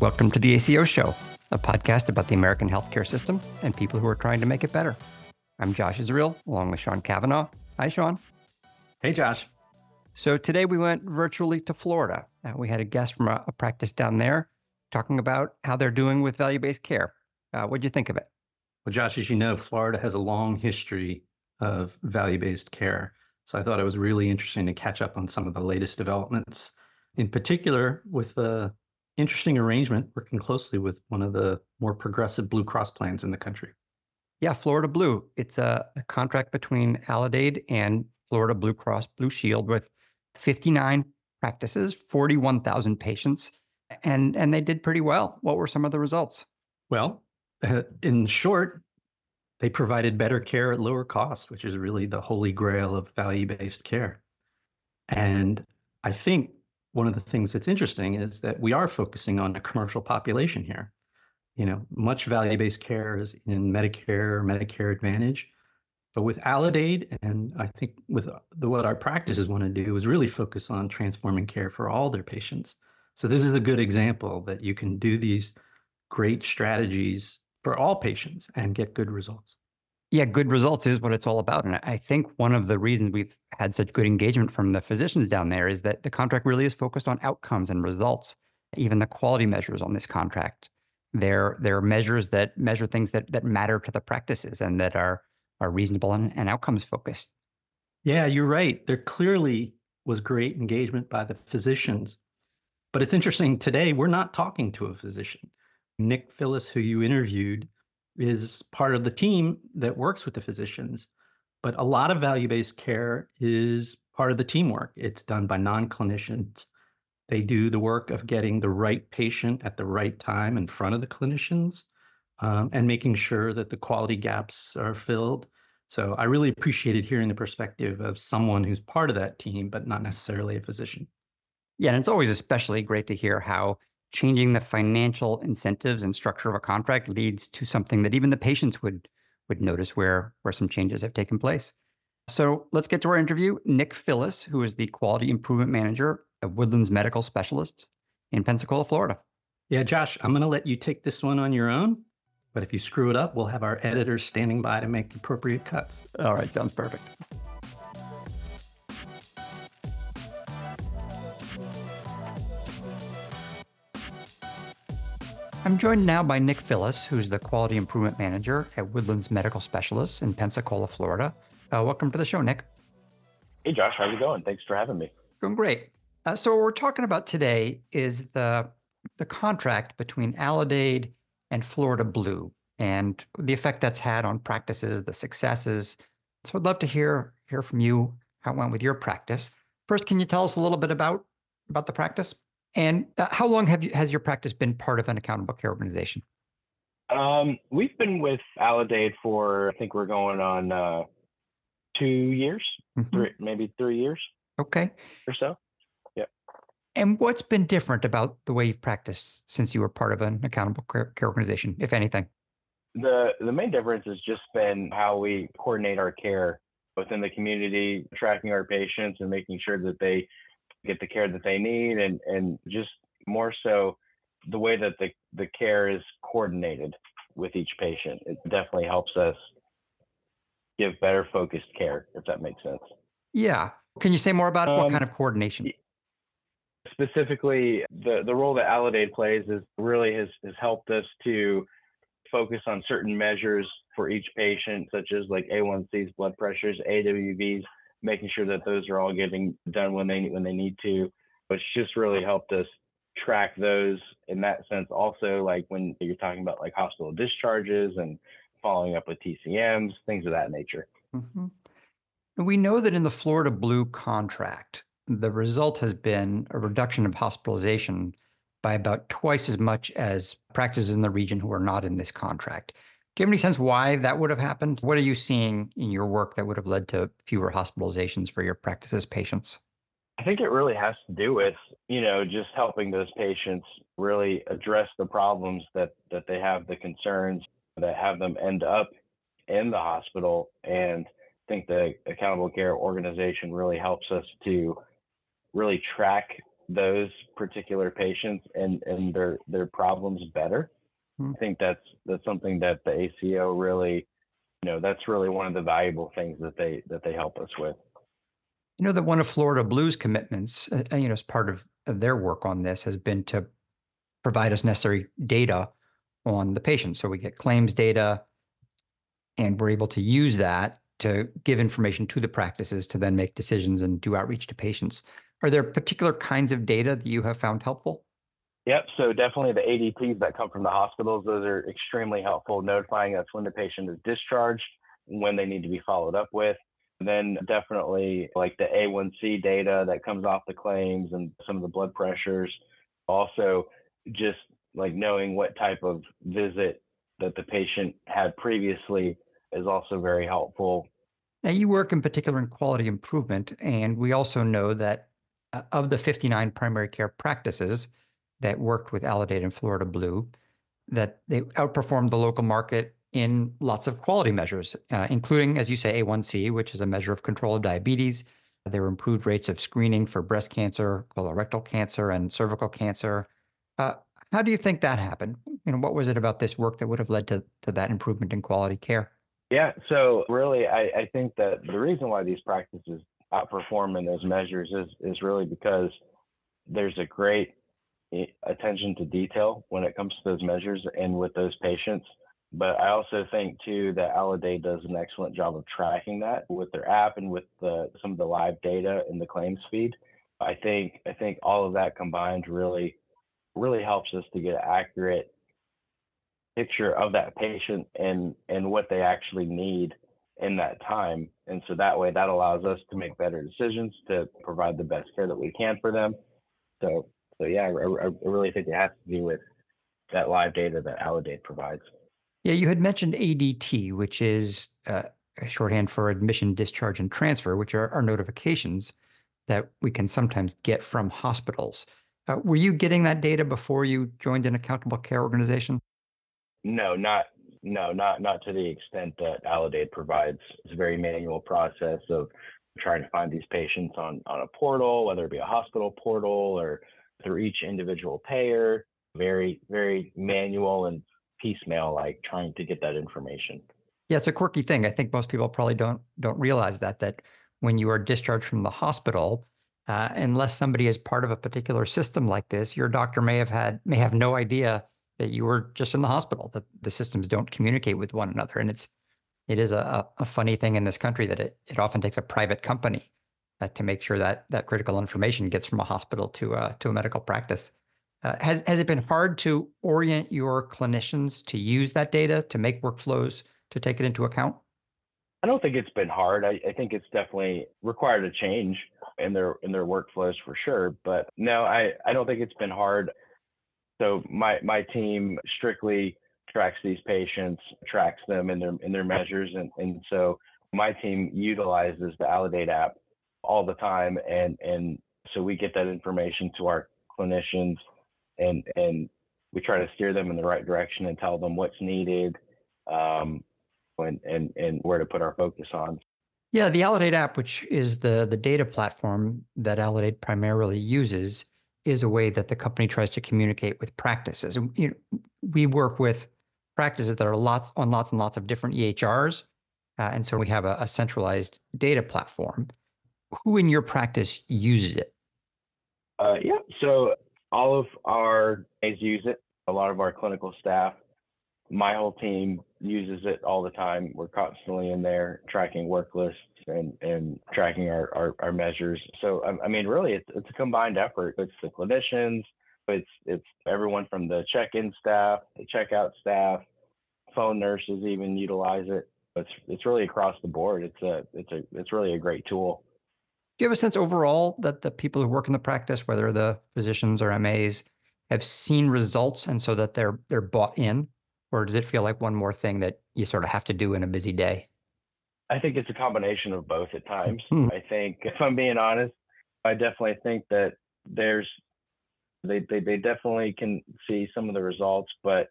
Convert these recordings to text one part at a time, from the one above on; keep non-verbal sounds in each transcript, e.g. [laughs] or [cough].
Welcome to the ACO Show, a podcast about the American healthcare system and people who are trying to make it better. I'm Josh Israel, along with Sean Cavanaugh. Hi, Sean. Hey, Josh. So today we went virtually to Florida. Uh, we had a guest from a, a, practice down there talking about how they're doing with value based care. Uh, what'd you think of it? Well, Josh, as you know, Florida has a long history of value based care. So I thought it was really interesting to catch up on some of the latest developments, in particular with the interesting arrangement working closely with one of the more progressive Blue Cross plans in the country. Yeah, Florida Blue. It's a, a contract between Aledade and Florida Blue Cross Blue Shield with 59 practices, 41,000 patients, and and they did pretty well. What were some of the results? Well, uh, in short, they provided better care at lower cost, which is really the holy grail of value-based care. And I think one of the things that's interesting is that we are focusing on a commercial population here. You know, much value-based care is in Medicare, Medicare Advantage, but with Aledade, and I think with the, what our practices want to do is really focus on transforming care for all their patients. So this is a good example that you can do these great strategies for all patients and get good results. Yeah, good results is what it's all about. And I think one of the reasons we've had such good engagement from the physicians down there is that the contract really is focused on outcomes and results. Even the quality measures on this contract, they're, they're measures that measure things that, that matter to the practices and that are, are reasonable and, and outcomes focused. Yeah, you're right. There clearly was great engagement by the physicians. But it's interesting today, we're not talking to a physician. Nick Phillis, who you interviewed, is part of the team that works with the physicians. But a lot of value based care is part of the teamwork. It's done by non clinicians. They do the work of getting the right patient at the right time in front of the clinicians um, and making sure that the quality gaps are filled. So I really appreciated hearing the perspective of someone who's part of that team, but not necessarily a physician. Yeah, and it's always especially great to hear how changing the financial incentives and structure of a contract leads to something that even the patients would would notice where where some changes have taken place. So let's get to our interview. Nick Phillis, who is the quality improvement manager at Woodlands Medical Specialists in Pensacola, Florida. Yeah, Josh, I'm going to let you take this one on your own. But if you screw it up, we'll have our editors standing by to make the appropriate cuts. All right, sounds perfect. I'm joined now by Nick Phillis, who's the Quality Improvement Manager at Woodlands Medical Specialists in Pensacola, Florida. Uh, welcome to the show, Nick. Hey, Josh, how's it going? Thanks for having me. Doing great. Uh, so, what we're talking about today is the the contract between Aledade and Florida Blue, and the effect that's had on practices, the successes. So, I'd love to hear hear from you how it went with your practice. First, can you tell us a little bit about about the practice? And uh, how long have you has your practice been part of an accountable care organization? Um, we've been with Aledade for I think we're going on uh, two years, mm-hmm. three, maybe three years. Okay. Or so. Yeah. And what's been different about the way you've practiced since you were part of an accountable care, care organization, if anything? The the main difference has just been how we coordinate our care within the community, tracking our patients and making sure that they get the care that they need and and just more so the way that the, the care is coordinated with each patient. It definitely helps us give better focused care if that makes sense. Yeah. Can you say more about um, what kind of coordination? specifically the the role that Aledade plays is really has has helped us to focus on certain measures for each patient such as like a1cs blood pressures awvs making sure that those are all getting done when they when they need to. It's just really helped us track those in that sense. Also, like when you're talking about like hospital discharges and following up with TCMs, things of that nature. Mm-hmm. And we know that in the Florida Blue contract, the result has been a reduction of hospitalization by about twice as much as practices in the region who are not in this contract. Do you have any sense why that would have happened? What are you seeing in your work that would have led to fewer hospitalizations for your practices patients? I think it really has to do with, you know, just helping those patients really address the problems that that they have, the concerns that have them end up in the hospital. And I think the accountable care organization really helps us to really track those particular patients and and their their problems better. Hmm. I think that's that's something that the ACO really, you know, that's really one of the valuable things that they that they help us with. You know that one of Florida Blue's commitments, uh, uh, you know, as part of, of their work on this, has been to provide us necessary data on the patient. So we get claims data, and we're able to use that to give information to the practices to then make decisions and do outreach to patients. Are there particular kinds of data that you have found helpful? Yep. So definitely the ADTs that come from the hospitals, those are extremely helpful, notifying us when the patient is discharged, when they need to be followed up with. And then definitely like the A1C data that comes off the claims and some of the blood pressures. Also, just like knowing what type of visit that the patient had previously is also very helpful. Now, you work in particular in quality improvement, and we also know that uh, of the 59 primary care practices that worked with Aledade and Florida Blue, that they outperformed the local market in lots of quality measures, uh, including, as you say, A1C, which is a measure of control of diabetes. There were improved rates of screening for breast cancer, colorectal cancer, and cervical cancer. Uh, how do you think that happened? You know, what was it about this work that would have led to, to that improvement in quality care? Yeah. So really, I, I think that the reason why these practices outperform in those measures is is really because there's a great attention to detail when it comes to those measures and with those patients. But I also think too that Aledade does an excellent job of tracking that with their app and with the some of the live data in the claims feed. I think I think all of that combined really really helps us to get an accurate picture of that patient and and what they actually need in that time and so that way that allows us to make better decisions to provide the best care that we can for them so so yeah i, I really think it has to do with that live data that Aledade provides. Yeah you had mentioned adt which is uh, a shorthand for admission discharge and transfer which are, are notifications that we can sometimes get from hospitals. Uh, were you getting that data before you joined an accountable care organization? No, not no, not not to the extent that Aledade provides. It's a very manual process of trying to find these patients on on a portal, whether it be a hospital portal or through each individual payer. Very, very manual and piecemeal, like trying to get that information. Yeah, it's a quirky thing. I think most people probably don't don't realize that that when you are discharged from the hospital, uh, unless somebody is part of a particular system like this, your doctor may have had may have no idea that you were just in the hospital, that the systems don't communicate with one another. And it's, it is a, a funny thing in this country that it, it often takes a private company uh, to make sure that that critical information gets from a hospital to, uh, to a medical practice. Uh, has, has it been hard to orient your clinicians to use that data, to make workflows, to take it into account? I don't think it's been hard. I, I think it's definitely required a change in their in their workflows for sure. But no, I, I don't think it's been hard. So my my team strictly tracks these patients, tracks them in their in their measures, and and so my team utilizes the Aledade app all the time, and and so we get that information to our clinicians, and and we try to steer them in the right direction and tell them what's needed, um, and and and where to put our focus on. Yeah, the Aledade app, which is the the data platform that Aledade primarily uses, is a way that the company tries to communicate with practices. And you know, we work with practices that are lots on lots and lots of different EHRs, uh, and so we have a, a, centralized data platform. Who in your practice uses it? Uh, yeah, so all of our A's use it. A lot of our clinical staff my whole team uses it all the time. We're constantly in there tracking work lists and, and tracking our, our, our measures. So, I, I mean, really, it's, it's a combined effort. It's the clinicians, it's, it's everyone from the check-in staff, the checkout staff, phone nurses even utilize it. It's, it's really across the board. It's a, it's a, it's really a great tool. Do you have a sense overall that the people who work in the practice, whether the physicians or MAs, have seen results and so that they're they're bought in or does it feel like one more thing that you sort of have to do in a busy day? I think it's a combination of both at times. Hmm. I think, [laughs] if I'm being honest, I definitely think that there's they, they they definitely can see some of the results, but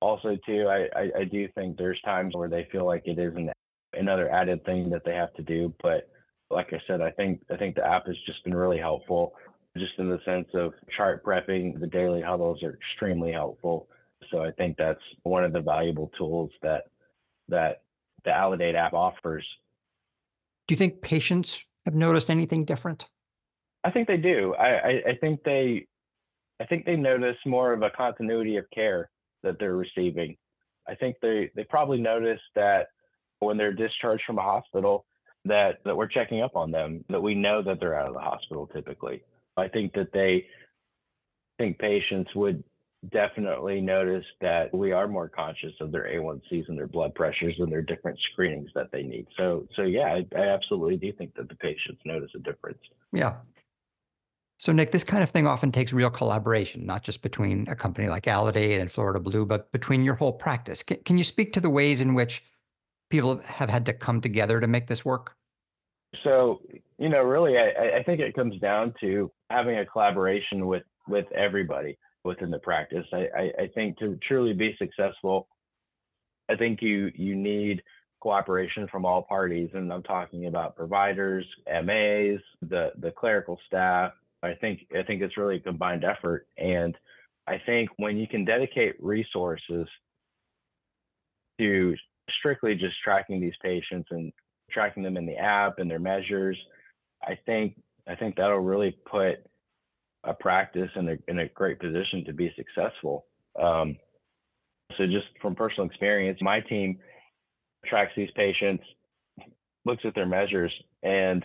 also too, I, I I do think there's times where they feel like it is an another added thing that they have to do. But like I said, I think I think the app has just been really helpful just in the sense of chart prepping. The daily huddles are extremely helpful. So I think that's one of the valuable tools that that the Aledade app offers. Do you think patients have noticed anything different? I think they do. I, I, I think they I think they notice more of a continuity of care that they're receiving. I think they they probably notice that when they're discharged from a hospital that that we're checking up on them, that we know that they're out of the hospital typically. I think that they think patients would definitely notice that we are more conscious of their A1Cs and their blood pressures and their different screenings that they need. So so yeah, I, I absolutely do think that the patients notice a difference. Yeah. So, Nick, this kind of thing often takes real collaboration, not just between a company like Aledade and Florida Blue, but between your whole practice. Can, can you speak to the ways in which people have had to come together to make this work? So, you know, really, I, I think it comes down to having a collaboration with with everybody within the practice. I, I, I think to truly be successful, I think you you need cooperation from all parties, and I'm talking about providers, MAs, the the clerical staff, I think I think it's really a combined effort, and I think when you can dedicate resources to strictly just tracking these patients and tracking them in the app and their measures, I think I think that'll really put a practice in a in a great position to be successful. Um, so just from personal experience, my team tracks these patients, looks at their measures, and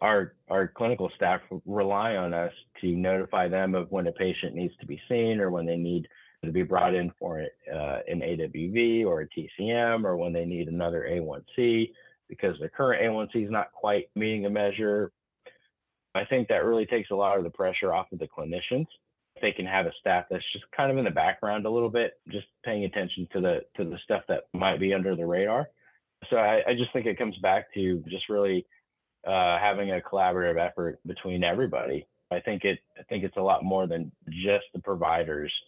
our our clinical staff rely on us to notify them of when a patient needs to be seen or when they need to be brought in for uh, an AWV or a TCM or when they need another A1C because the current A1C is not quite meeting a measure. I think that really takes a lot of the pressure off of the clinicians. They can have a staff that's just kind of in the background a little bit, just paying attention to the to the stuff that might be under the radar. So I, I just think it comes back to just really uh, having a collaborative effort between everybody. I think it. I think it's a lot more than just the providers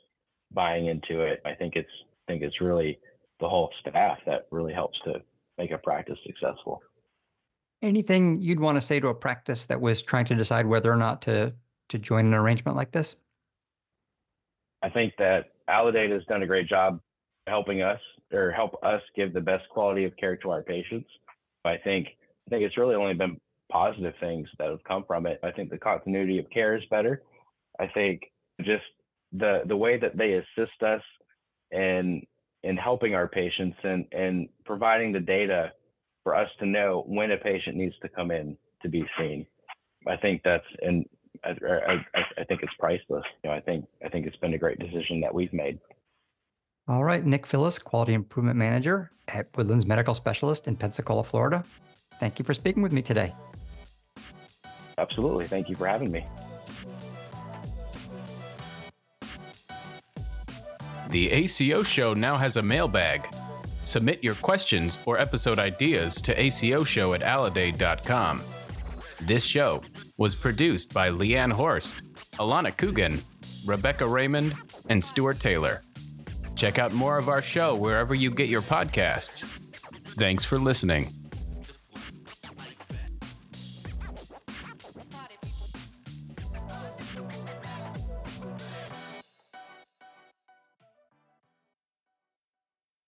buying into it. I think it's. I think it's really the whole staff that really helps to make a practice successful. Anything you'd want to say to a practice that was trying to decide whether or not to to join an arrangement like this? I think that Aledade has done a great job helping us or help us give the best quality of care to our patients. I think I think it's really only been positive things that have come from it. I think the continuity of care is better. I think just the the way that they assist us in in helping our patients and and providing the data for us to know when a patient needs to come in to be seen. I think that's and I, I, I think it's priceless. You know, I think I think it's been a great decision that we've made. All right, Nick Phillis, Quality Improvement Manager at Woodlands Medical Specialist in Pensacola, Florida. Thank you for speaking with me today. Absolutely. Thank you for having me. The ACO Show now has a mailbag. Submit your questions or episode ideas to acoshow at aledade.com. This show was produced by Leanne Horst, Alana Coogan, Rebecca Raymond, and Stuart Taylor. Check out more of our show wherever you get your podcasts. Thanks for listening.